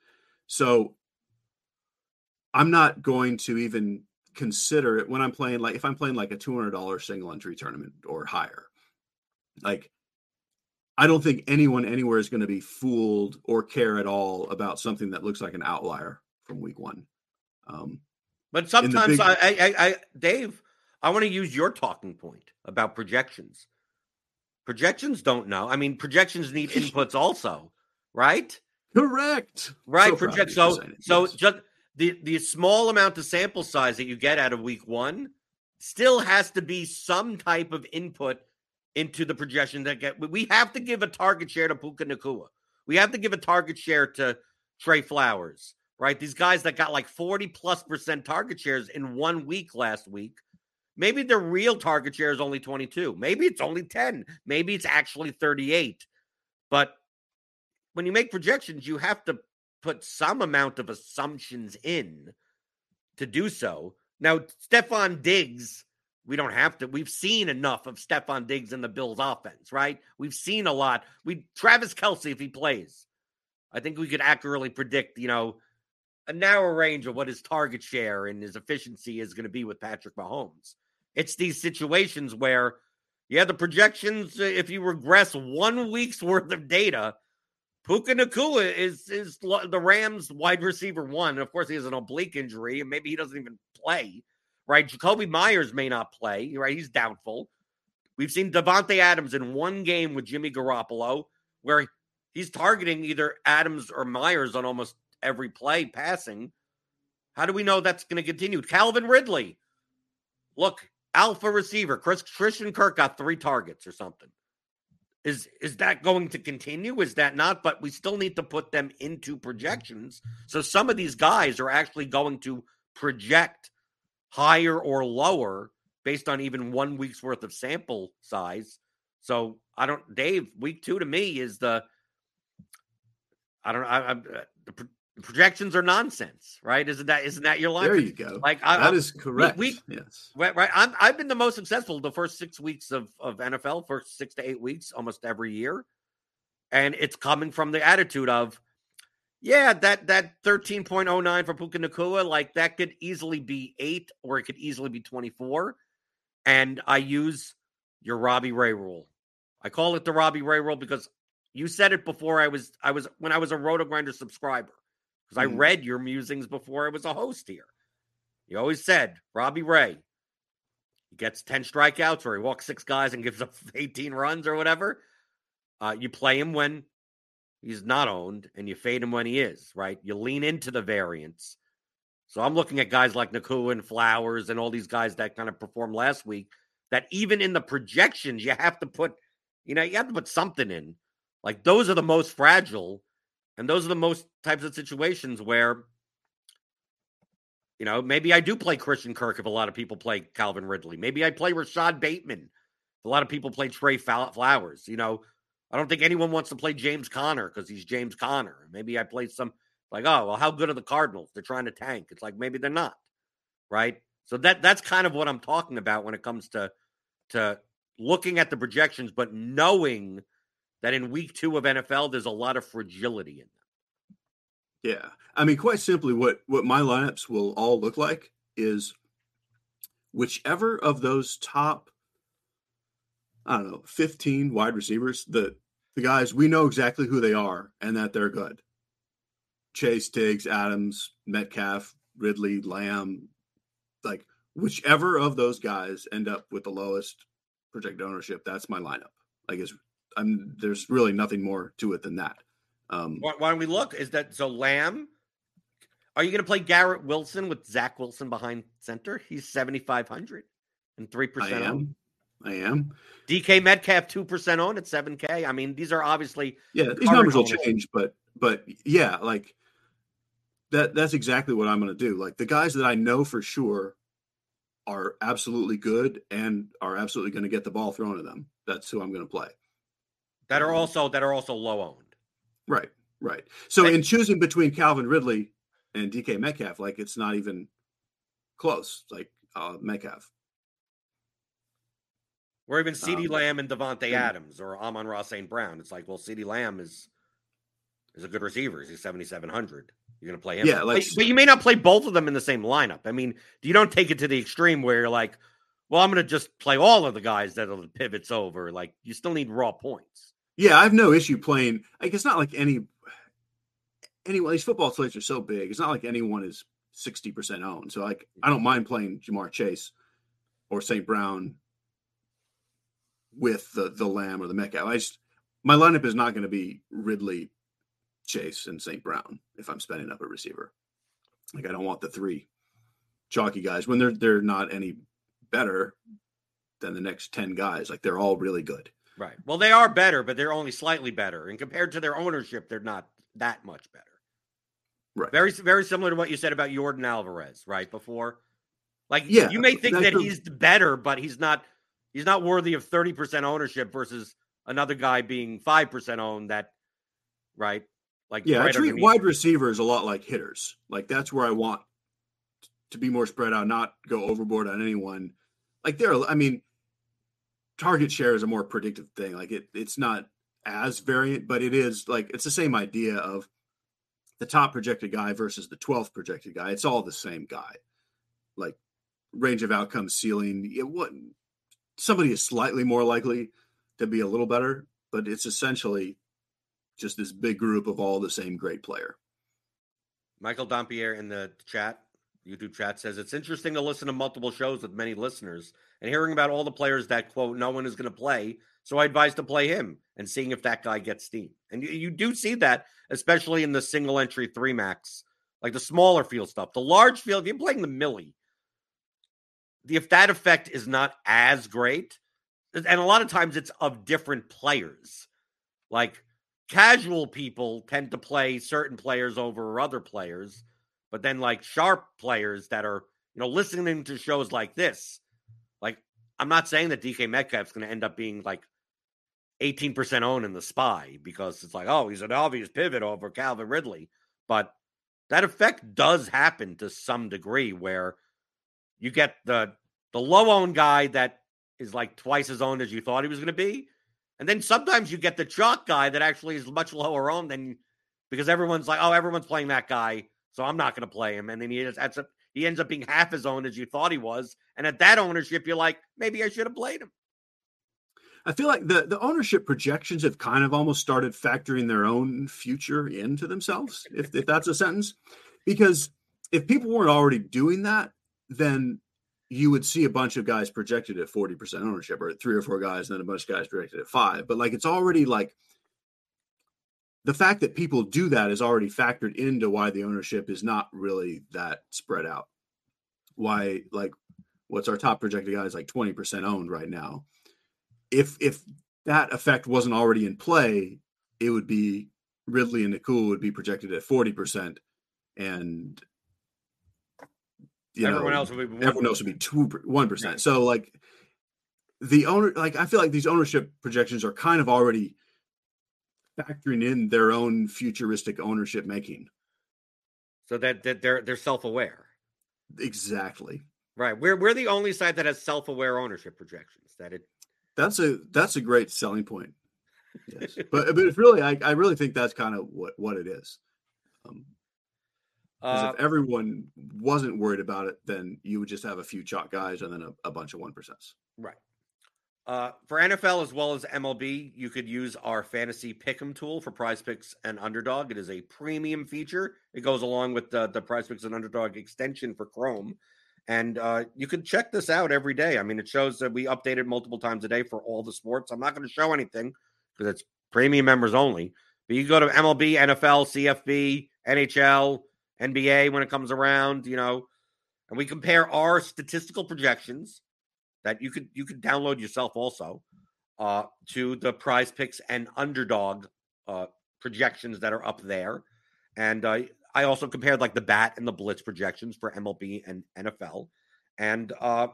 Speaker 2: So I'm not going to even consider it when I'm playing like if I'm playing like a $200 single entry tournament or higher. Like I don't think anyone anywhere is going to be fooled or care at all about something that looks like an outlier from week 1. Um
Speaker 1: but sometimes big... I, I I Dave, I want to use your talking point about projections. Projections don't know. I mean, projections need inputs also, right?
Speaker 2: Correct.
Speaker 1: Right. So Project. So so yes. just the the small amount of sample size that you get out of week one still has to be some type of input into the projection that get we have to give a target share to Puka Nacua. We have to give a target share to Trey Flowers, right? These guys that got like 40 plus percent target shares in one week last week. Maybe their real target share is only 22. Maybe it's only 10. Maybe it's actually 38. But when you make projections, you have to put some amount of assumptions in to do so. Now, Stefon Diggs, we don't have to. We've seen enough of Stefon Diggs in the Bills offense, right? We've seen a lot. We Travis Kelce, if he plays, I think we could accurately predict, you know, a narrow range of what his target share and his efficiency is going to be with Patrick Mahomes. It's these situations where, yeah, the projections, uh, if you regress one week's worth of data, Puka Nacua is is the Rams wide receiver one. Of course, he has an oblique injury, and maybe he doesn't even play. Right, Jakobi Meyers may not play. Right, he's doubtful. We've seen Davante Adams in one game with Jimmy Garoppolo, where he's targeting either Adams or Meyers on almost every play passing. How do we know that's going to continue? Calvin Ridley, look, alpha receiver. Chris Christian Kirk got three targets or something. Is is that going to continue? Is that not? But we still need to put them into projections. So some of these guys are actually going to project higher or lower based on even one week's worth of sample size. So I don't, Dave. Week two to me is the I don't know. I, I, uh, the projections are nonsense, right? Isn't that isn't that your line?
Speaker 2: There you go.
Speaker 1: Like
Speaker 2: I, that is correct. We, we, yes,
Speaker 1: right. I'm, I've been the most successful the first six weeks of of NFL, first six to eight weeks, almost every year, and it's coming from the attitude of, yeah, that that thirteen point oh nine for Puka Nacua, like that could easily be eight or it could easily be twenty four, and I use your Robbie Ray rule. I call it the Robbie Ray rule because you said it before I was I was when I was a RotoGrinder subscriber because mm-hmm. I read your musings before I was a host here. You always said Robbie Ray. He gets 10 strikeouts or he walks six guys and gives up 18 runs or whatever. Uh, you play him when he's not owned and you fade him when he is, right? You lean into the variance. So I'm looking at guys like Nacua and Flowers and all these guys that kind of performed last week. That even in the projections, you have to put, you know, you have to put something in. Like those are the most fragile, and those are the most types of situations where, you know, maybe I do play Christian Kirk if a lot of people play Calvin Ridley. Maybe I play Rashod Bateman. A lot of people play Trey Flowers. You know, I don't think anyone wants to play James Conner because he's James Conner. Maybe I play some like, oh, well, how good are the Cardinals? They're trying to tank. It's like maybe they're not, right? So that that's kind of what I'm talking about when it comes to to looking at the projections, but knowing that in week two of NFL, there's a lot of fragility in them.
Speaker 2: Yeah, I mean, quite simply, what what my lineups will all look like is whichever of those top, I don't know, 15 wide receivers, the the guys we know exactly who they are and that they're good. Chase, Diggs, Adams, Metcalf, Ridley, Lamb, like whichever of those guys end up with the lowest projected ownership, that's my lineup. Like it's I'm there's really nothing more to it than that.
Speaker 1: Um why, why don't we look? Is that so Lamb? Are you going to play Garrett Wilson with Zach Wilson behind center? He's 7,500 and 3% I
Speaker 2: am.
Speaker 1: On.
Speaker 2: I am.
Speaker 1: DK Metcalf 2% on at 7K. I mean, these are obviously.
Speaker 2: Yeah, these numbers will change, but, but yeah, like that that's exactly what I'm going to do. Like the guys that I know for sure are absolutely good and are absolutely going to get the ball thrown to them. That's who I'm going to play.
Speaker 1: That are um, also that are also low owned.
Speaker 2: Right, right. So in choosing between Calvin Ridley and DK Metcalf, like it's not even close. Like uh, Metcalf.
Speaker 1: Or even CeeDee um, Lamb and Davante Adams or Amon-Ra St. Brown. It's like, well, CeeDee Lamb is is a good receiver. He's 7,700. You're going to play him.
Speaker 2: Yeah, like,
Speaker 1: but, but, you may not play both of them in the same lineup. I mean, you don't take it to the extreme where you're like, well, I'm going to just play all of the guys that are the pivots over. Like, you still need raw points.
Speaker 2: Yeah, I have no issue playing. Like, it's not like any anyone. These football slates are so big. It's not like anyone is sixty percent owned. So, like, I don't mind playing Ja'Marr Chase or St. Brown with the the Lamb or the Metcalf. I just my lineup is not going to be Ridley, Chase and St. Brown if I'm spending up a receiver. Like I don't want the three chalky guys when they're they're not any better than the next 10 guys. Like they're all really good.
Speaker 1: Right. Well, they are better, but they're only slightly better. And compared to their ownership, they're not that much better.
Speaker 2: Right.
Speaker 1: Very very similar to what you said about Yordan Alvarez, right? Before. Like yeah, you may think that he's better, but he's not he's not worthy of 30% ownership versus another guy being 5% owned that right like
Speaker 2: yeah,
Speaker 1: right
Speaker 2: I treat wide receivers a lot like hitters. Like that's where I want to be more spread out, not go overboard on anyone. Like there, I mean, target share is a more predictive thing. Like it, it's not as variant, but it is like it's the same idea of the top projected guy versus the 12th projected guy. It's all the same guy. Like range of outcomes, ceiling. It, what somebody is slightly more likely to be a little better, but it's essentially just this big group of all the same great player.
Speaker 1: Michael Dompier in the chat, YouTube chat says it's interesting to listen to multiple shows with many listeners and hearing about all the players that quote no one is going to play. So I advise to play him and seeing if that guy gets steam. And you, you do see that, especially in the single entry three max, like the smaller field stuff. The large field, if you're playing the Millie, if that effect is not as great, and a lot of times it's of different players. Like casual people tend to play certain players over other players, but then like sharp players that are, you know, listening to shows like this, like I'm not saying that DK Metcalf's going to end up being like 18% owned in the spy because it's like, oh, he's an obvious pivot over Calvin Ridley. But that effect does happen to some degree where you get the the low owned guy that is like twice as owned as you thought he was going to be. And then sometimes you get the chalk guy that actually is much lower owned than because everyone's like, oh, everyone's playing that guy, so I'm not going to play him. And then he ends up he ends up being half as owned as you thought he was. And at that ownership, you're like, maybe I should have played him.
Speaker 2: I feel like the the ownership projections have kind of almost started factoring their own future into themselves, if if that's a sentence. Because if people weren't already doing that, then you would see a bunch of guys projected at 40% ownership or three or four guys and then a bunch of guys projected at five but like it's already like the fact that people do that is already factored into why the ownership is not really that spread out. Why, like, what's our top projected guy is like 20% owned right now. If if that effect wasn't already in play, it would be Ridley and Nacua would be projected at 40%. And
Speaker 1: you everyone know, else would
Speaker 2: be everyone else would be two one percent. So like the owner, like I feel like these ownership projections are kind of already factoring in their own futuristic ownership making.
Speaker 1: So that, that they're they're self aware.
Speaker 2: Exactly.
Speaker 1: Right. We're we're the only site that has self aware ownership projections. That it.
Speaker 2: That's a that's a great selling point. Yes, but but it's really I, I really think that's kind of what what it is. Um, uh, if everyone wasn't worried about it, then you would just have a few chalk guys and then a, a bunch of one percents.
Speaker 1: Right. Uh, for NFL as well as MLB, you could use our fantasy pick'em tool for PrizePicks and Underdog. It is a premium feature. It goes along with the, the PrizePicks and Underdog extension for Chrome, and uh, you can check this out every day. I mean, it shows that we update it multiple times a day for all the sports. I'm not going to show anything because it's premium members only. But you can go to MLB, NFL, CFB, NHL, NBA when it comes around, you know, and we compare our statistical projections that you could you could download yourself also uh, to the PrizePicks and underdog uh, projections that are up there. And uh, I also compared like the bat and the blitz projections for MLB and NFL. And uh,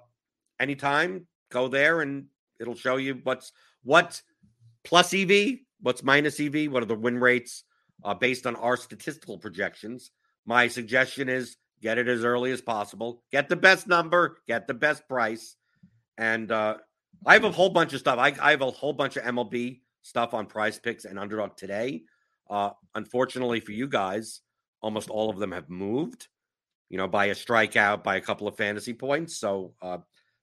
Speaker 1: anytime, go there and it'll show you what's what's plus EV, what's minus EV, what are the win rates uh, based on our statistical projections. My suggestion is get it as early as possible, get the best number, get the best price, and uh, I have a whole bunch of stuff. I, I, have a whole bunch of MLB stuff on PrizePicks and underdog today. Uh, unfortunately for you guys, almost all of them have moved, you know, by a strikeout, by a couple of fantasy points. So uh,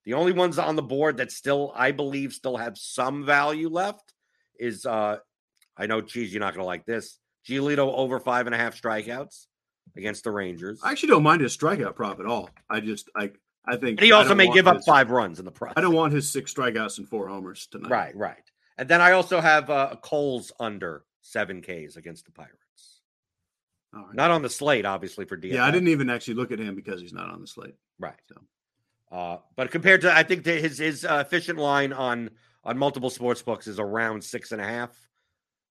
Speaker 1: the only ones on the board that still, I believe, still have some value left is uh, I know, cheese, you're not going to like this. Giolito over five and a half strikeouts against the Rangers.
Speaker 2: I actually don't mind his strikeout prop at all. I just I I think
Speaker 1: and he also may give up five runs in the process.
Speaker 2: I don't want his six strikeouts and four homers tonight.
Speaker 1: Right, right. And then I also have uh, Coles under seven Ks against the Pirates. Right. Not on the slate, obviously for DFS.
Speaker 2: Yeah, I didn't even actually look at him because he's not on the slate.
Speaker 1: Right. So, uh, but compared to, I think his his uh, efficient line on on multiple sports books is around six and a half.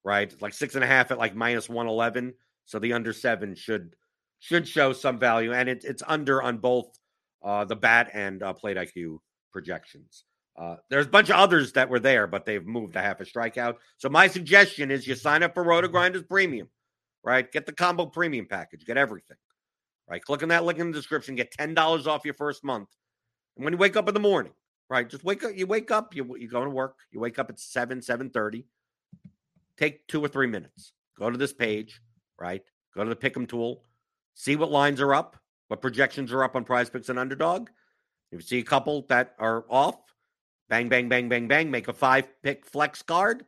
Speaker 1: Right, like six and a half at like minus one eleven. So the under seven should should show some value, and it, it's under on both uh, the bat and uh, PlateIQ projections. Uh, there's a bunch of others that were there, but they've moved a half a strikeout. So my suggestion is you sign up for RotoGrinders Premium, right? Get the combo premium package, get everything, right? Click on that link in the description, get ten dollars off your first month. And when you wake up in the morning, right? Just wake up. You wake up. You you go to work. You wake up at seven seven thirty. Take two or three minutes. Go to this page, right? Go to the Pick'em tool. See what lines are up what projections are up on PrizePicks and underdog. If you see a couple that are off, bang, bang, bang, bang, bang, make a five pick flex card,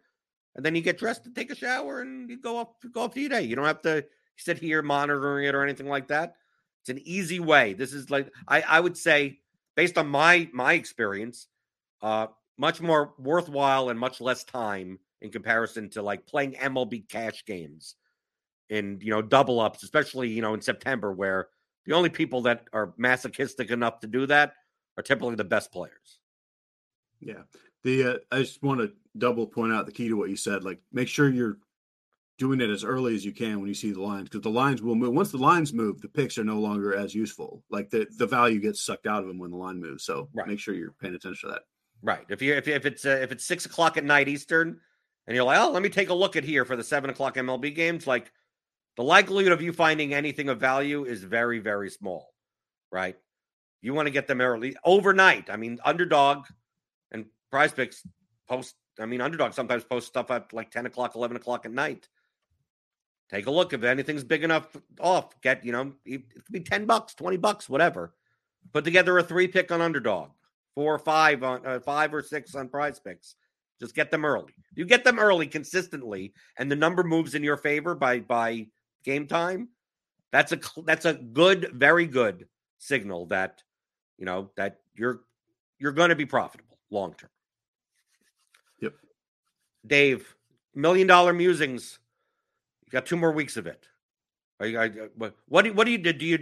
Speaker 1: and then you get dressed to take a shower and you go off go off to your day. You don't have to sit here monitoring it or anything like that. It's an easy way. This is like I, I would say, based on my my experience, uh, much more worthwhile and much less time in comparison to like playing MLB cash games in you know double ups, especially you know in September where the only people that are masochistic enough to do that are typically the best players.
Speaker 2: Yeah. The uh, I just want to double point out the key to what you said. Like, make sure you're doing it as early as you can when you see the lines, because the lines will move. Once the lines move, the picks are no longer as useful. Like the the value gets sucked out of them when the line moves. So right. make sure you're paying attention to that.
Speaker 1: Right. If you if, if it's uh, if it's six o'clock at night Eastern, and you're like, oh, let me take a look at here for the seven o'clock MLB games, like the likelihood of you finding anything of value is very, very small, right? You want to get them early overnight. I mean, underdog and PrizePicks post. I mean, underdog sometimes post stuff at like 10 o'clock, 11 o'clock at night. Take a look. If anything's big enough off, get, you know, it could be 10 bucks, 20 bucks, whatever. Put together a three pick on underdog, four or five on uh, five or six on PrizePicks. Just get them early. You get them early consistently, and the number moves in your favor by by game time, that's a that's a good, very good signal that you know that you're you're going to be profitable long term.
Speaker 2: Yep.
Speaker 1: Dave, million dollar musings. You got two more weeks of it. Are you, are, uh, what, what do what do you do? Do you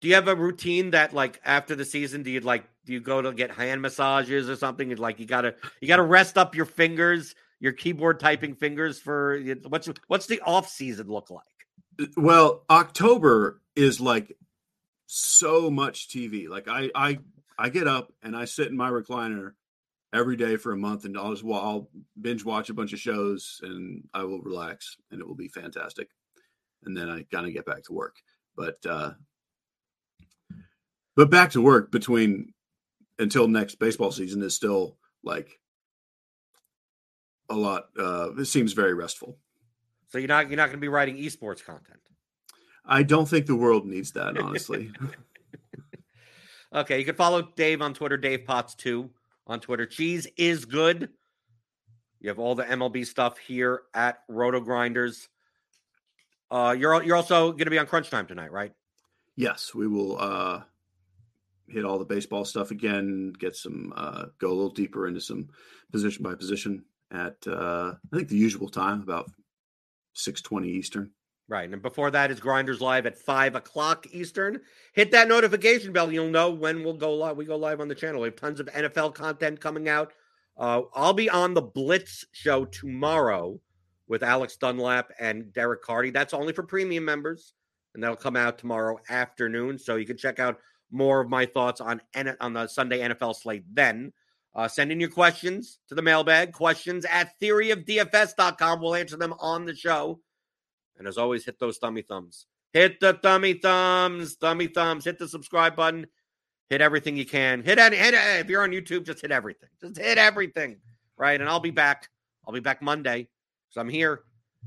Speaker 1: do you have a routine that like after the season? Do you like do you go to get hand massages or something? Like you gotta you gotta rest up your fingers, your keyboard typing fingers for what's what's the off season look like?
Speaker 2: Well, October is like so much TV. Like I I I get up and I sit in my recliner every day for a month and I'll just I'll binge watch a bunch of shows and I will relax and it will be fantastic. And then I kind of get back to work. But uh but back to work between until next baseball season is still like a lot uh it seems very restful.
Speaker 1: So you're not you're not going to be writing esports content.
Speaker 2: I don't think the world needs that, honestly.
Speaker 1: okay, you can follow Dave on Twitter, Dave Potts two on Twitter. Cheese is good. You have all the MLB stuff here at RotoGrinders. Uh, you're you're also going to be on Crunch Time tonight, right?
Speaker 2: Yes, we will uh, hit all the baseball stuff again. Get some uh, go a little deeper into some position by position at uh, I think the usual time, about six twenty Eastern.
Speaker 1: Right. And before that is Grinders Live at five o'clock Eastern. Hit that notification bell. You'll know when we'll go live. We go live on the channel. We have tons of NFL content coming out. Uh, I'll be on the Blitz show tomorrow with Alex Dunlap and Derek Carty. That's only for premium members, and that'll come out tomorrow afternoon. So you can check out more of my thoughts on on the Sunday NFL slate then. Uh, send in your questions to the mailbag, questions at theoryofdfs.com. We'll answer them on the show. And as always, hit those thummy thumbs. Hit the thummy thumbs, thummy thumbs. Hit the subscribe button. Hit everything you can. Hit any. Hit, if you're on YouTube, just hit everything. Just hit everything, right? And I'll be back. I'll be back Monday. So I'm here,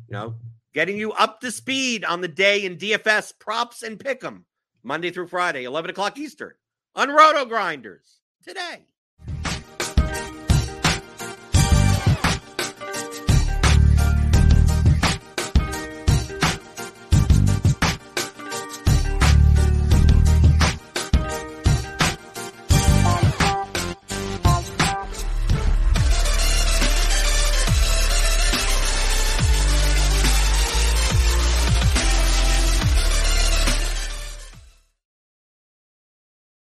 Speaker 1: you know, getting you up to speed on the day in DFS props and pick 'em Monday through Friday, 11 o'clock Eastern on RotoGrinders today.